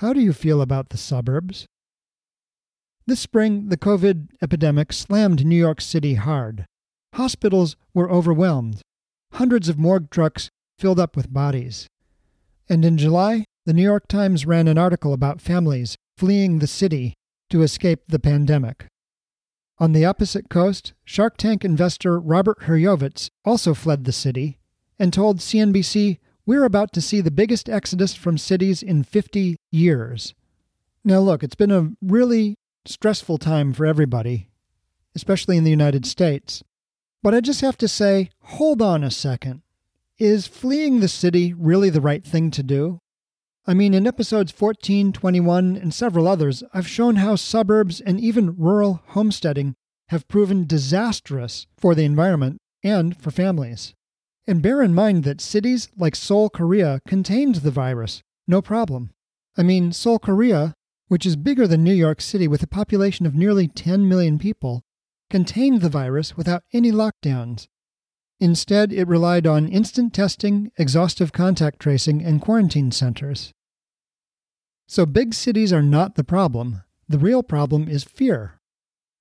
How do you feel about the suburbs? This spring, the COVID epidemic slammed New York City hard. Hospitals were overwhelmed. Hundreds of morgue trucks filled up with bodies. And in July, the New York Times ran an article about families fleeing the city to escape the pandemic. On the opposite coast, Shark Tank investor Robert Herjavec also fled the city and told CNBC, We're about to see the biggest exodus from cities in 50 years. Now, look, it's been a really stressful time for everybody, especially in the United States. But I just have to say, hold on a second. Is fleeing the city really the right thing to do? I mean, in episodes 14, 21, and several others, I've shown how suburbs and even rural homesteading have proven disastrous for the environment and for families. And bear in mind that cities like Seoul, Korea contained the virus, no problem. I mean, Seoul, Korea, which is bigger than New York City with a population of nearly 10 million people, contained the virus without any lockdowns. Instead, it relied on instant testing, exhaustive contact tracing, and quarantine centers. So, big cities are not the problem. The real problem is fear.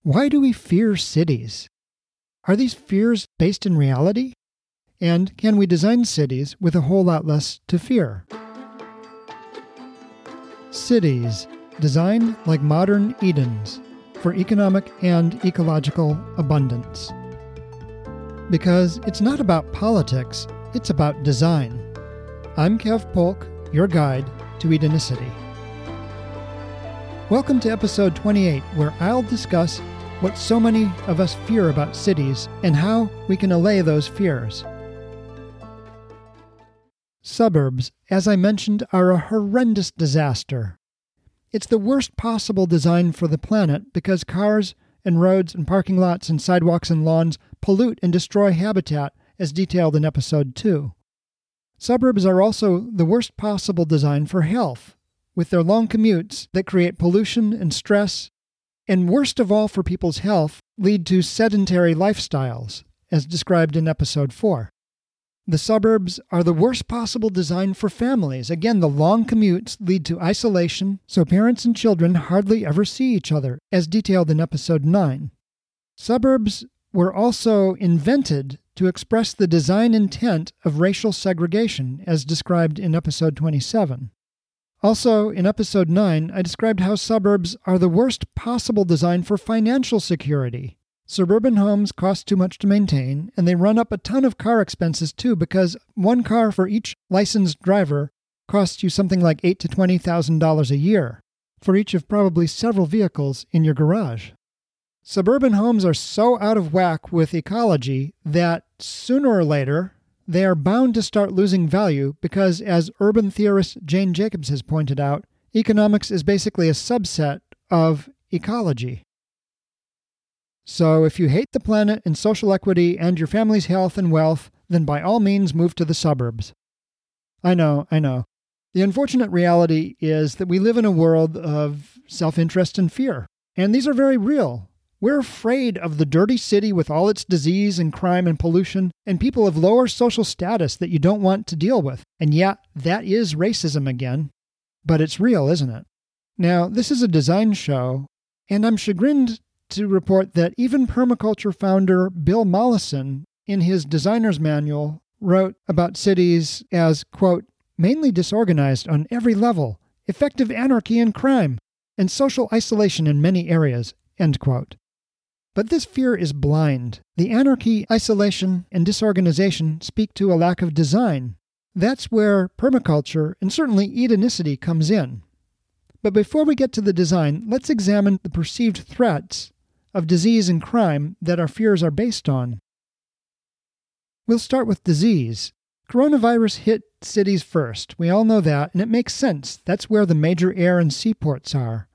Why do we fear cities? Are these fears based in reality? And can we design cities with a whole lot less to fear? Cities, designed like modern Edens for economic and ecological abundance. Because it's not about politics, it's about design. I'm Kev Polk, your guide to Edenicity. Welcome to episode 28, where I'll discuss what so many of us fear about cities and how we can allay those fears. Suburbs, as I mentioned, are a horrendous disaster. It's the worst possible design for the planet because cars and roads and parking lots and sidewalks and lawns pollute and destroy habitat, as detailed in episode 2. Suburbs are also the worst possible design for health, with their long commutes that create pollution and stress, and worst of all for people's health, lead to sedentary lifestyles, as described in episode 4. The suburbs are the worst possible design for families. Again, the long commutes lead to isolation, so parents and children hardly ever see each other, as detailed in episode 9. Suburbs were also invented to express the design intent of racial segregation, as described in episode 27. Also, in episode 9, I described how suburbs are the worst possible design for financial security. Suburban homes cost too much to maintain, and they run up a ton of car expenses too because one car for each licensed driver costs you something like eight to twenty thousand dollars a year for each of probably several vehicles in your garage. Suburban homes are so out of whack with ecology that sooner or later they are bound to start losing value because, as urban theorist Jane Jacobs has pointed out, economics is basically a subset of ecology. So, if you hate the planet and social equity and your family's health and wealth, then by all means move to the suburbs. I know, I know. The unfortunate reality is that we live in a world of self interest and fear, and these are very real. We're afraid of the dirty city with all its disease and crime and pollution, and people of lower social status that you don't want to deal with. And yet, that is racism again. But it's real, isn't it? Now, this is a design show, and I'm chagrined to report that even permaculture founder Bill Mollison, in his designer's manual, wrote about cities as, quote, mainly disorganized on every level, effective anarchy and crime, and social isolation in many areas, end quote. But this fear is blind. The anarchy, isolation, and disorganization speak to a lack of design. That's where permaculture and certainly Edenicity comes in. But before we get to the design, let's examine the perceived threats of disease and crime that our fears are based on. We'll start with disease. Coronavirus hit cities first. We all know that, and it makes sense. That's where the major air and seaports are.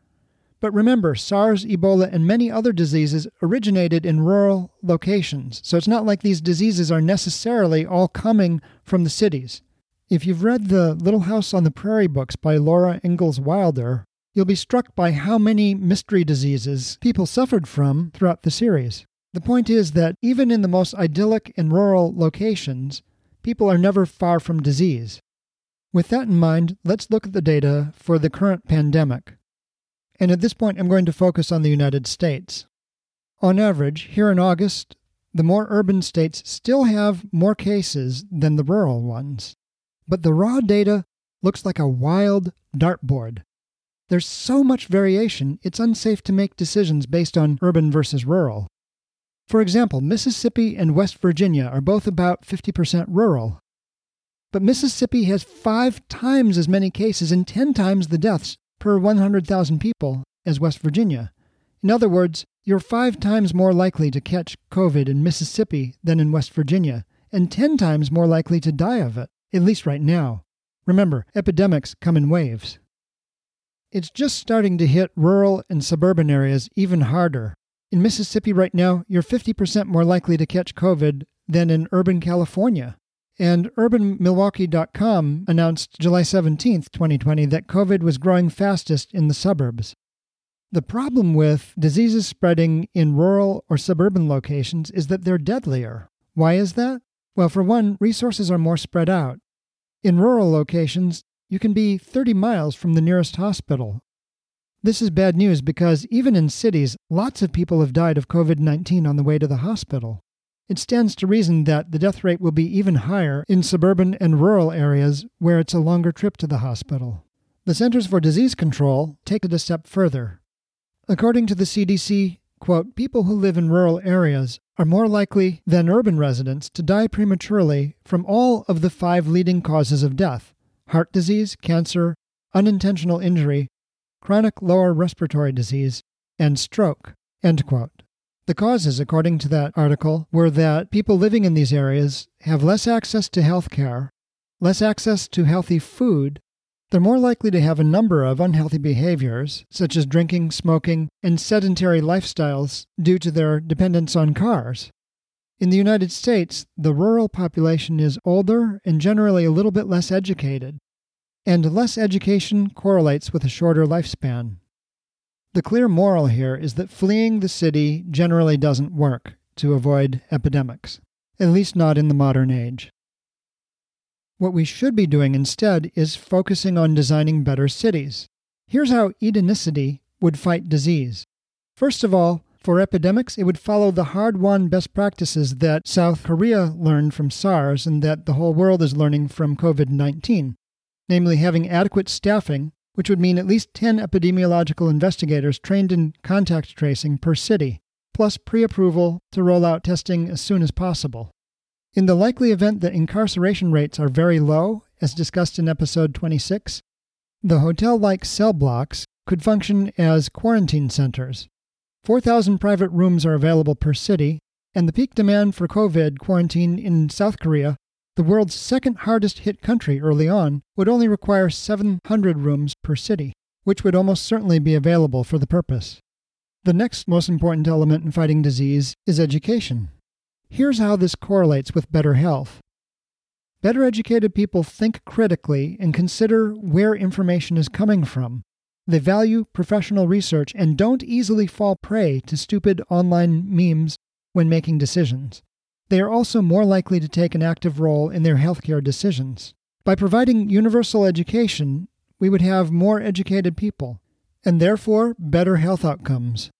But remember, SARS, Ebola, and many other diseases originated in rural locations, so it's not like these diseases are necessarily all coming from the cities. If you've read the Little House on the Prairie books by Laura Ingalls Wilder, you'll be struck by how many mystery diseases people suffered from throughout the series. The point is that even in the most idyllic and rural locations, people are never far from disease. With that in mind, let's look at the data for the current pandemic. And at this point, I'm going to focus on the United States. On average, here in August, the more urban states still have more cases than the rural ones. But the raw data looks like a wild dartboard. There's so much variation, it's unsafe to make decisions based on urban versus rural. For example, Mississippi and West Virginia are both about 50% rural. But Mississippi has five times as many cases and 10 times the deaths per 100,000 people as West Virginia. In other words, you're five times more likely to catch COVID in Mississippi than in West Virginia, and 10 times more likely to die of it, at least right now. Remember, epidemics come in waves. It's just starting to hit rural and suburban areas even harder. In Mississippi right now, you're 50% more likely to catch COVID than in urban California. And UrbanMilwaukee.com announced July 17, 2020, that COVID was growing fastest in the suburbs. The problem with diseases spreading in rural or suburban locations is that they're deadlier. Why is that? Well, for one, resources are more spread out. In rural locations, you can be 30 miles from the nearest hospital. This is bad news because even in cities, lots of people have died of COVID 19 on the way to the hospital. It stands to reason that the death rate will be even higher in suburban and rural areas where it's a longer trip to the hospital. The Centers for Disease Control take it a step further. According to the CDC, quote, people who live in rural areas are more likely than urban residents to die prematurely from all of the five leading causes of death heart disease, cancer, unintentional injury, chronic lower respiratory disease, and stroke. The causes, according to that article, were that people living in these areas have less access to health care, less access to healthy food, they're more likely to have a number of unhealthy behaviors, such as drinking, smoking, and sedentary lifestyles due to their dependence on cars. In the United States, the rural population is older and generally a little bit less educated, and less education correlates with a shorter lifespan. The clear moral here is that fleeing the city generally doesn't work to avoid epidemics, at least not in the modern age. What we should be doing instead is focusing on designing better cities. Here's how Edenicity would fight disease. First of all, for epidemics, it would follow the hard won best practices that South Korea learned from SARS and that the whole world is learning from COVID 19, namely having adequate staffing, which would mean at least 10 epidemiological investigators trained in contact tracing per city, plus pre approval to roll out testing as soon as possible. In the likely event that incarceration rates are very low, as discussed in episode 26, the hotel like cell blocks could function as quarantine centers 4,000 private rooms are available per city, and the peak demand for COVID quarantine in South Korea, the world's second hardest hit country early on, would only require 700 rooms per city, which would almost certainly be available for the purpose. The next most important element in fighting disease is education. Here's how this correlates with better health. Better educated people think critically and consider where information is coming from, they value professional research and don't easily fall prey to stupid online memes when making decisions. They are also more likely to take an active role in their healthcare decisions. By providing universal education, we would have more educated people, and therefore better health outcomes.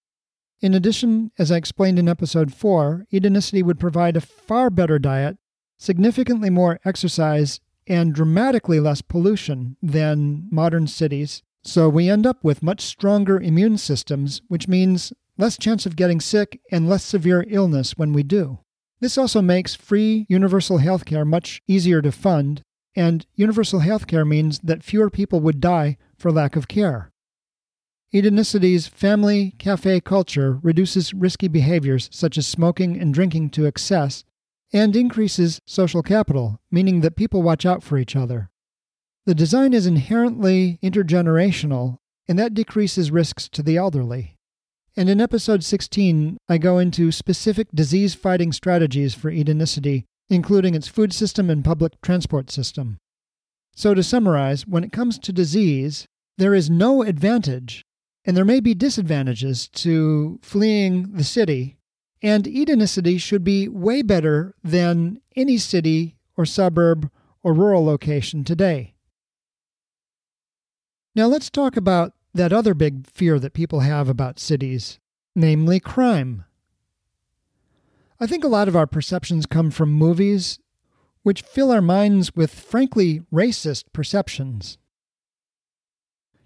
In addition, as I explained in episode 4, Edenicity would provide a far better diet, significantly more exercise, and dramatically less pollution than modern cities so we end up with much stronger immune systems, which means less chance of getting sick and less severe illness when we do. This also makes free universal healthcare much easier to fund, and universal healthcare means that fewer people would die for lack of care. Edenicity's family cafe culture reduces risky behaviors such as smoking and drinking to excess and increases social capital, meaning that people watch out for each other. The design is inherently intergenerational, and that decreases risks to the elderly. And in episode 16, I go into specific disease fighting strategies for Edenicity, including its food system and public transport system. So, to summarize, when it comes to disease, there is no advantage, and there may be disadvantages to fleeing the city, and Edenicity should be way better than any city or suburb or rural location today. Now let's talk about that other big fear that people have about cities, namely crime. I think a lot of our perceptions come from movies, which fill our minds with frankly racist perceptions.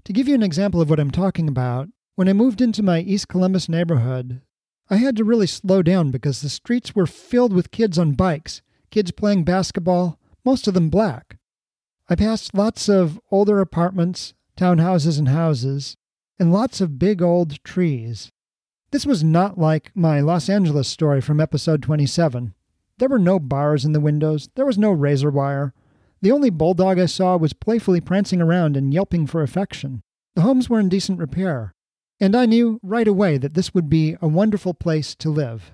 To give you an example of what I'm talking about, when I moved into my East Columbus neighborhood, I had to really slow down because the streets were filled with kids on bikes, kids playing basketball, most of them black. I passed lots of older apartments, townhouses, and houses, and lots of big old trees. This was not like my Los Angeles story from episode 27. There were no bars in the windows, there was no razor wire. The only bulldog I saw was playfully prancing around and yelping for affection. The homes were in decent repair, and I knew right away that this would be a wonderful place to live.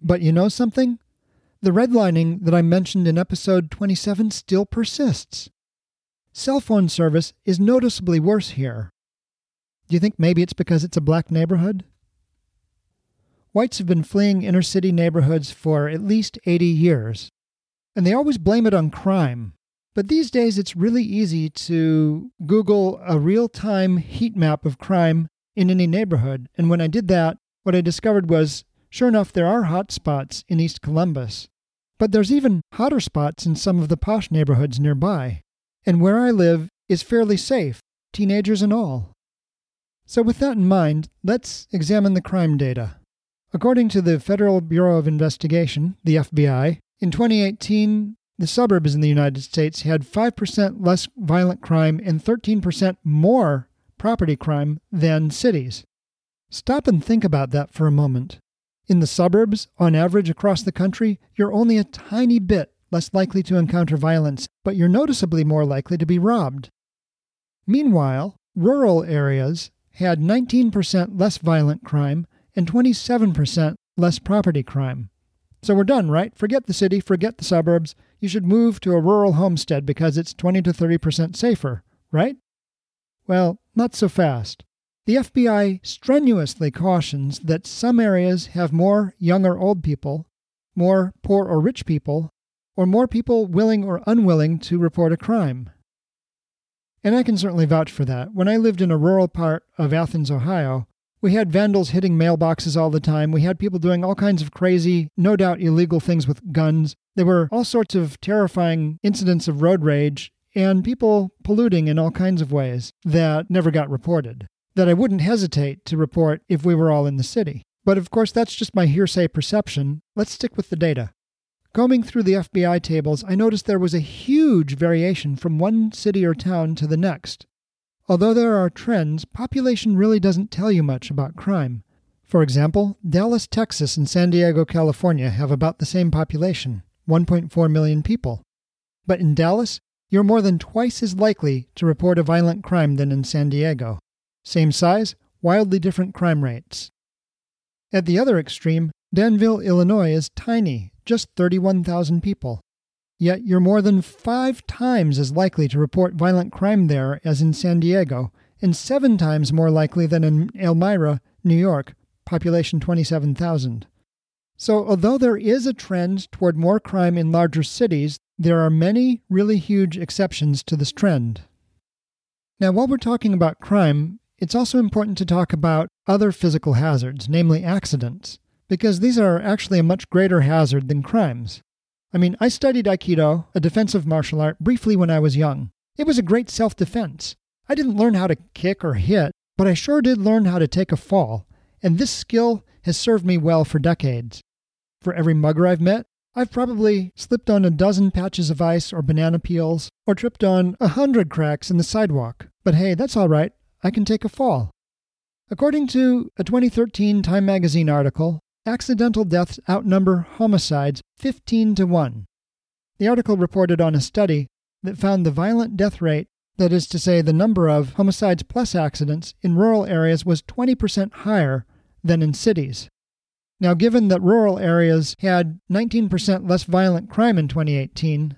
But you know something? The redlining that I mentioned in episode 27 still persists. Cell phone service is noticeably worse here. Do you think maybe it's because it's a black neighborhood? Whites have been fleeing inner city neighborhoods for at least 80 years, and they always blame it on crime. But these days, it's really easy to Google a real time heat map of crime in any neighborhood. And when I did that, what I discovered was sure enough, there are hot spots in East Columbus. But there's even hotter spots in some of the posh neighborhoods nearby. And where I live is fairly safe, teenagers and all. So, with that in mind, let's examine the crime data. According to the Federal Bureau of Investigation, the FBI, in 2018, the suburbs in the United States had 5% less violent crime and 13% more property crime than cities. Stop and think about that for a moment. In the suburbs, on average across the country, you're only a tiny bit less likely to encounter violence, but you're noticeably more likely to be robbed. Meanwhile, rural areas had 19% less violent crime and 27% less property crime. So we're done, right? Forget the city, forget the suburbs. You should move to a rural homestead because it's 20 to 30% safer, right? Well, not so fast. The FBI strenuously cautions that some areas have more young or old people, more poor or rich people, or more people willing or unwilling to report a crime. And I can certainly vouch for that. When I lived in a rural part of Athens, Ohio, we had vandals hitting mailboxes all the time. We had people doing all kinds of crazy, no doubt illegal things with guns. There were all sorts of terrifying incidents of road rage and people polluting in all kinds of ways that never got reported, that I wouldn't hesitate to report if we were all in the city. But of course, that's just my hearsay perception. Let's stick with the data. Combing through the FBI tables, I noticed there was a huge variation from one city or town to the next. Although there are trends, population really doesn't tell you much about crime. For example, Dallas, Texas, and San Diego, California have about the same population 1.4 million people. But in Dallas, you're more than twice as likely to report a violent crime than in San Diego. Same size, wildly different crime rates. At the other extreme, Danville, Illinois is tiny, just 31,000 people. Yet you're more than five times as likely to report violent crime there as in San Diego, and seven times more likely than in Elmira, New York, population 27,000. So, although there is a trend toward more crime in larger cities, there are many really huge exceptions to this trend. Now, while we're talking about crime, it's also important to talk about other physical hazards, namely accidents, because these are actually a much greater hazard than crimes. I mean, I studied Aikido, a defensive martial art, briefly when I was young. It was a great self defense. I didn't learn how to kick or hit, but I sure did learn how to take a fall, and this skill has served me well for decades. For every mugger I've met, I've probably slipped on a dozen patches of ice or banana peels, or tripped on a hundred cracks in the sidewalk. But hey, that's all right. I can take a fall. According to a 2013 Time magazine article, accidental deaths outnumber homicides 15 to 1. The article reported on a study that found the violent death rate, that is to say, the number of homicides plus accidents, in rural areas was 20% higher than in cities. Now, given that rural areas had 19% less violent crime in 2018,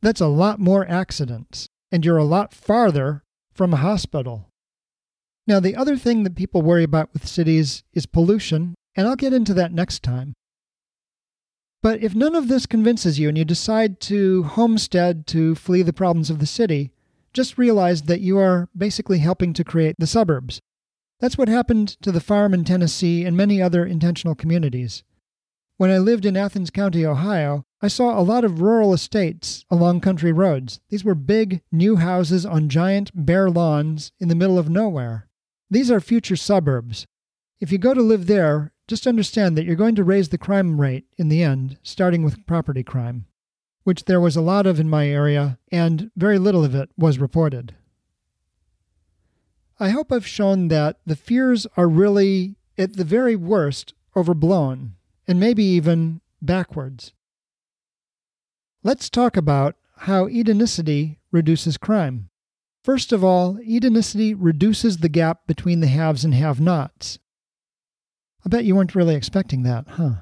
that's a lot more accidents, and you're a lot farther from a hospital. Now, the other thing that people worry about with cities is pollution and I'll get into that next time. But if none of this convinces you and you decide to homestead to flee the problems of the city, just realize that you are basically helping to create the suburbs. That's what happened to the farm in Tennessee and many other intentional communities. When I lived in Athens County, Ohio, I saw a lot of rural estates along country roads. These were big, new houses on giant, bare lawns in the middle of nowhere. These are future suburbs. If you go to live there, just understand that you're going to raise the crime rate in the end, starting with property crime, which there was a lot of in my area, and very little of it was reported. I hope I've shown that the fears are really, at the very worst, overblown, and maybe even backwards. Let's talk about how Edenicity reduces crime. First of all, Edenicity reduces the gap between the haves and have nots. I bet you weren't really expecting that, huh?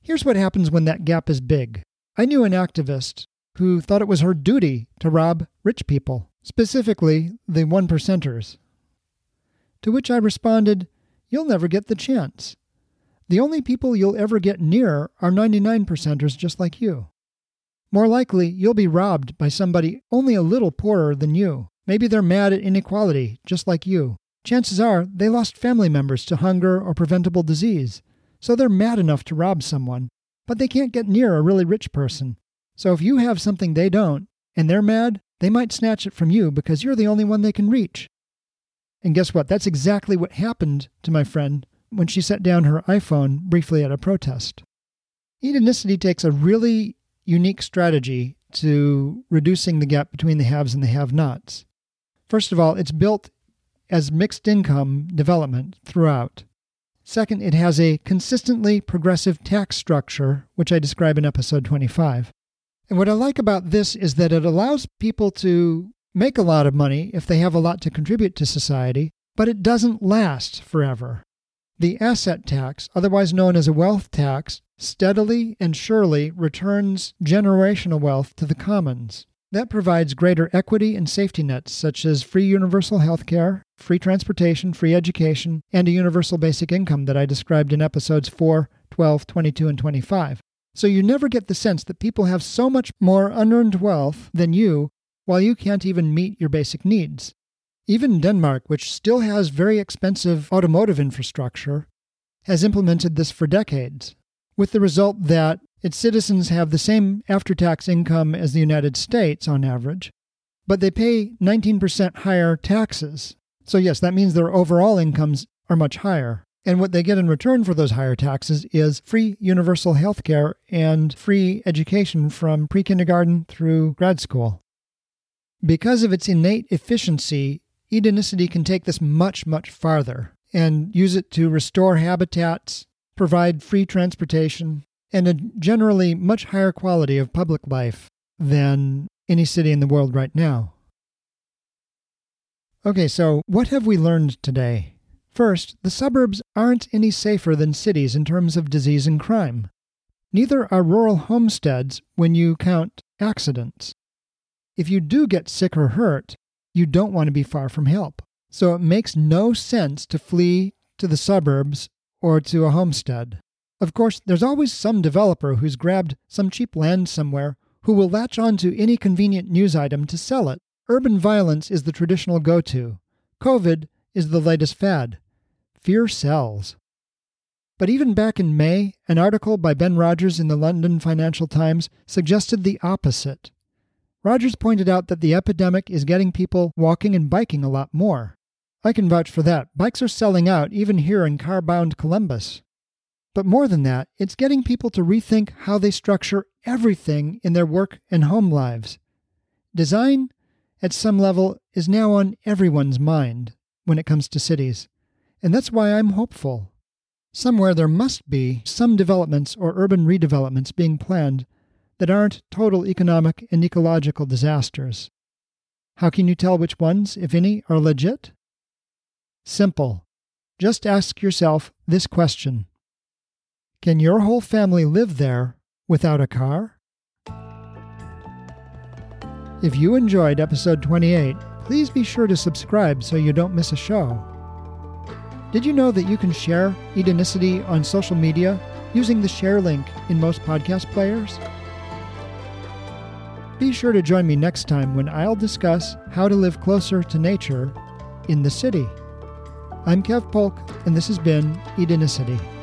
Here's what happens when that gap is big. I knew an activist who thought it was her duty to rob rich people, specifically the one percenters. To which I responded, You'll never get the chance. The only people you'll ever get near are 99 percenters just like you. More likely, you'll be robbed by somebody only a little poorer than you. Maybe they're mad at inequality, just like you. Chances are they lost family members to hunger or preventable disease, so they're mad enough to rob someone, but they can't get near a really rich person. So if you have something they don't, and they're mad, they might snatch it from you because you're the only one they can reach. And guess what? That's exactly what happened to my friend when she set down her iPhone briefly at a protest. Edenicity takes a really unique strategy to reducing the gap between the haves and the have nots. First of all, it's built as mixed income development throughout. Second, it has a consistently progressive tax structure, which I describe in episode 25. And what I like about this is that it allows people to make a lot of money if they have a lot to contribute to society, but it doesn't last forever. The asset tax, otherwise known as a wealth tax, steadily and surely returns generational wealth to the commons. That provides greater equity and safety nets such as free universal health care, free transportation, free education, and a universal basic income that I described in episodes 4, 12, 22, and 25. So you never get the sense that people have so much more unearned wealth than you while you can't even meet your basic needs. Even Denmark, which still has very expensive automotive infrastructure, has implemented this for decades with the result that its citizens have the same after tax income as the United States on average, but they pay 19% higher taxes. So, yes, that means their overall incomes are much higher. And what they get in return for those higher taxes is free universal health care and free education from pre kindergarten through grad school. Because of its innate efficiency, Edenicity can take this much, much farther and use it to restore habitats, provide free transportation, and a generally much higher quality of public life than any city in the world right now. Okay, so what have we learned today? First, the suburbs aren't any safer than cities in terms of disease and crime. Neither are rural homesteads when you count accidents. If you do get sick or hurt, you don't want to be far from help. So it makes no sense to flee to the suburbs or to a homestead. Of course, there's always some developer who's grabbed some cheap land somewhere who will latch on to any convenient news item to sell it. Urban violence is the traditional go to. COVID is the latest fad. Fear sells. But even back in May, an article by Ben Rogers in the London Financial Times suggested the opposite. Rogers pointed out that the epidemic is getting people walking and biking a lot more. I can vouch for that. Bikes are selling out even here in car bound Columbus. But more than that, it's getting people to rethink how they structure everything in their work and home lives. Design, at some level, is now on everyone's mind when it comes to cities. And that's why I'm hopeful. Somewhere there must be some developments or urban redevelopments being planned that aren't total economic and ecological disasters. How can you tell which ones, if any, are legit? Simple. Just ask yourself this question Can your whole family live there without a car? If you enjoyed episode 28, please be sure to subscribe so you don't miss a show. Did you know that you can share Edenicity on social media using the share link in most podcast players? Be sure to join me next time when I'll discuss how to live closer to nature in the city. I'm Kev Polk, and this has been Edenicity.